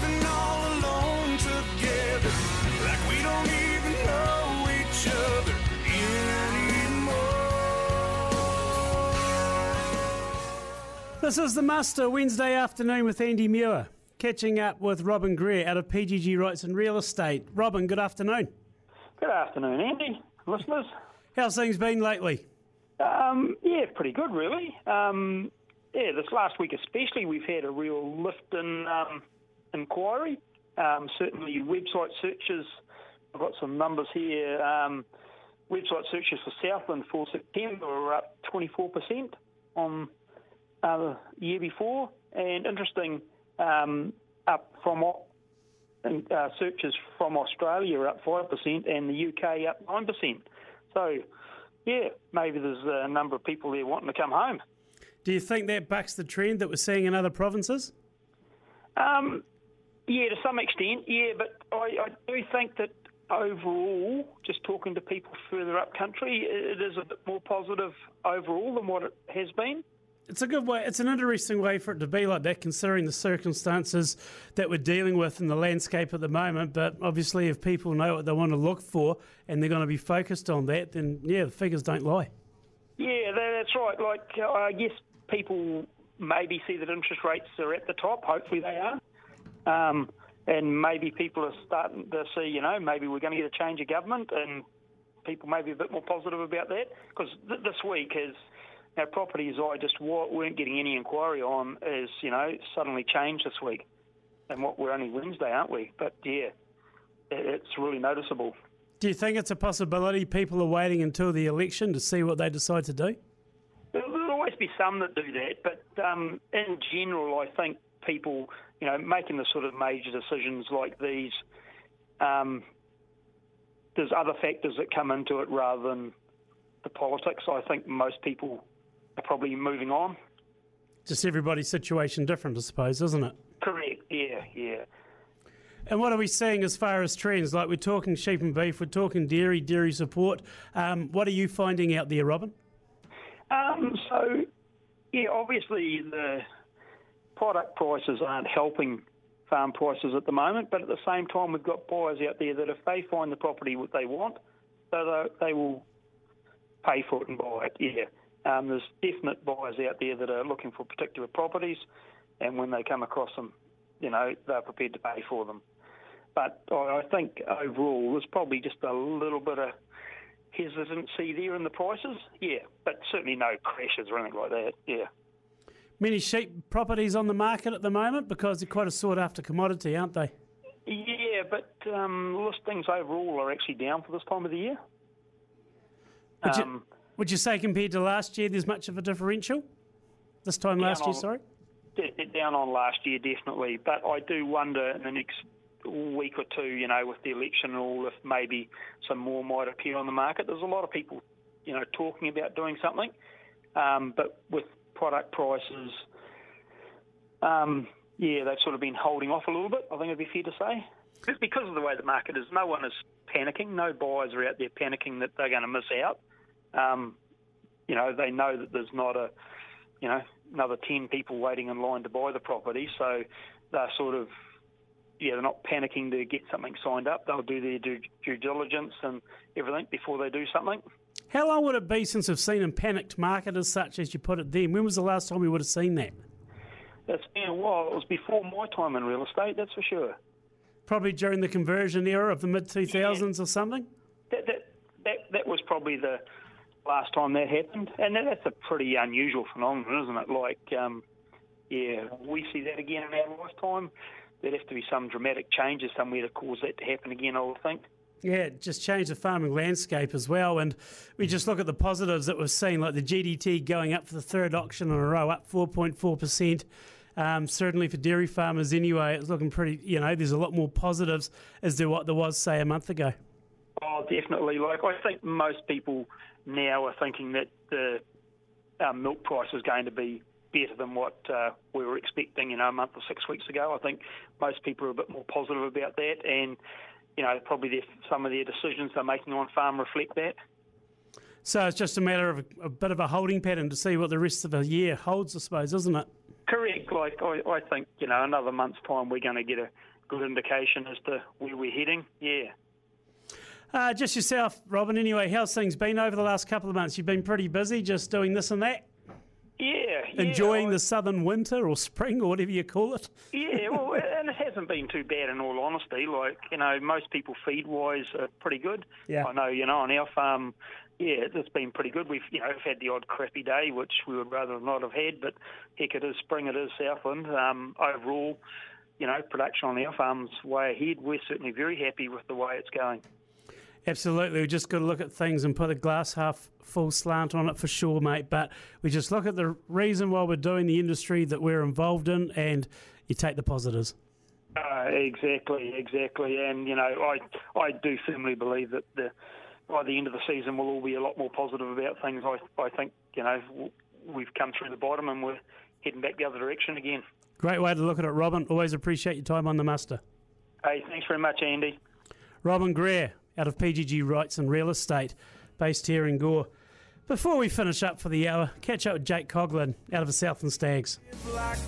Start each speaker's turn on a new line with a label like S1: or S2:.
S1: living all alone together, like we don't even know each other anymore.
S2: This is the Muster Wednesday afternoon with Andy Muir, catching up with Robin Greer out of PGG Wrightson Real Estate. Robin, good afternoon.
S3: Good afternoon, Andy. Listeners.
S2: How's things been lately?
S3: Um, yeah, pretty good, really. Um, yeah, this last week especially, we've had a real lift in um, inquiry. Um, certainly, website searches. I've got some numbers here. Um, website searches for Southland for September are up 24% on uh, the year before, and interesting, um, up from uh, searches from Australia are up 5% and the UK up 9%. So, yeah, maybe there's a number of people there wanting to come home.
S2: Do you think that bucks the trend that we're seeing in other provinces?
S3: Um, yeah, to some extent, yeah, but I, I do think that overall, just talking to people further up country, it is a bit more positive overall than what it has been.
S2: It's a good way. It's an interesting way for it to be like that, considering the circumstances that we're dealing with in the landscape at the moment. But obviously, if people know what they want to look for and they're going to be focused on that, then yeah, the figures don't lie.
S3: Yeah, that's right. Like I guess people maybe see that interest rates are at the top. Hopefully, they are. Um, and maybe people are starting to see, you know, maybe we're going to get a change of government, and people may be a bit more positive about that. Because th- this week has now, properties I just weren't getting any inquiry on is, you know, suddenly changed this week. And what we're only Wednesday, aren't we? But yeah, it's really noticeable.
S2: Do you think it's a possibility people are waiting until the election to see what they decide to do?
S3: There'll always be some that do that, but um, in general, I think people, you know, making the sort of major decisions like these, um, there's other factors that come into it rather than the politics. I think most people are probably moving on.
S2: Just everybody's situation different, I suppose, isn't it?
S3: Correct. Yeah, yeah.
S2: And what are we seeing as far as trends? Like we're talking sheep and beef, we're talking dairy, dairy support. Um, what are you finding out there, Robin?
S3: Um, so, yeah, obviously the product prices aren't helping farm prices at the moment, but at the same time, we've got buyers out there that if they find the property what they want, so they will pay for it and buy it. Yeah. Um, there's definite buyers out there that are looking for particular properties, and when they come across them, you know, they're prepared to pay for them. But I think overall, there's probably just a little bit of hesitancy there in the prices. Yeah, but certainly no crashes or anything like that. Yeah.
S2: Many sheep properties on the market at the moment because they're quite a sought after commodity, aren't they?
S3: Yeah, but um, listings overall are actually down for this time of the year.
S2: Would you, um, would you say compared to last year, there's much of a differential? This time last year,
S3: on,
S2: sorry?
S3: Down on last year, definitely. But I do wonder in the next week or two, you know, with the election and all, if maybe some more might appear on the market. There's a lot of people, you know, talking about doing something. Um, but with product prices, um, yeah, they've sort of been holding off a little bit, I think it'd be fair to say. Just because of the way the market is. No one is panicking. No buyers are out there panicking that they're going to miss out. Um, you know, they know that there's not a, you know, another 10 people waiting in line to buy the property. So they're sort of, yeah, they're not panicking to get something signed up. They'll do their due, due diligence and everything before they do something.
S2: How long would it be since we've seen a panicked market as such as you put it then? When was the last time we would have seen that?
S3: It's been a while. It was before my time in real estate, that's for sure.
S2: Probably during the conversion era of the mid 2000s yeah. or something?
S3: That, that, that, that was probably the last time that happened, and that's a pretty unusual phenomenon, isn't it? Like, um, yeah, we see that again in our lifetime. There'd have to be some dramatic changes somewhere to cause that to happen again, I would think.
S2: Yeah, just change the farming landscape as well. And we just look at the positives that we've seen, like the GDT going up for the third auction in a row, up 4.4%. Um, certainly for dairy farmers anyway, it's looking pretty, you know, there's a lot more positives as there what there was, say, a month ago.
S3: Oh, definitely. Like, I think most people now are thinking that the milk price is going to be better than what uh, we were expecting, you know, a month or six weeks ago. I think most people are a bit more positive about that, and you know, probably their, some of their decisions they're making on farm reflect that.
S2: So it's just a matter of a, a, bit of a holding pattern to see what the rest of the year holds, I suppose, isn't it?
S3: Correct. Like I, I think you know another month's time we're going to get a good indication as to where we're heading. Yeah.
S2: Uh, just yourself, Robin. Anyway, how's things been over the last couple of months? You've been pretty busy, just doing this and that.
S3: Yeah, yeah
S2: enjoying
S3: I,
S2: the southern winter or spring or whatever you call it.
S3: Yeah, well, and it hasn't been too bad in all honesty. Like you know, most people feed wise are pretty good.
S2: Yeah.
S3: I know you know on our farm, yeah, it's been pretty good. We've you know we've had the odd crappy day, which we would rather not have had, but heck, it is spring, it is Southland. Um, overall, you know, production on our farm's way ahead. We're certainly very happy with the way it's going.
S2: Absolutely. We just got to look at things and put a glass half full slant on it for sure, mate. But we just look at the reason why we're doing the industry that we're involved in and you take the positives.
S3: Uh, exactly, exactly. And, you know, I, I do firmly believe that the, by the end of the season we'll all be a lot more positive about things. I, I think, you know, we've come through the bottom and we're heading back the other direction again.
S2: Great way to look at it, Robin. Always appreciate your time on the muster.
S3: Hey, thanks very much, Andy.
S2: Robin Greer out of PGG Wrightson Real Estate, based here in Gore. Before we finish up for the hour, catch up with Jake Coglin out of the Southland Stags.
S1: Like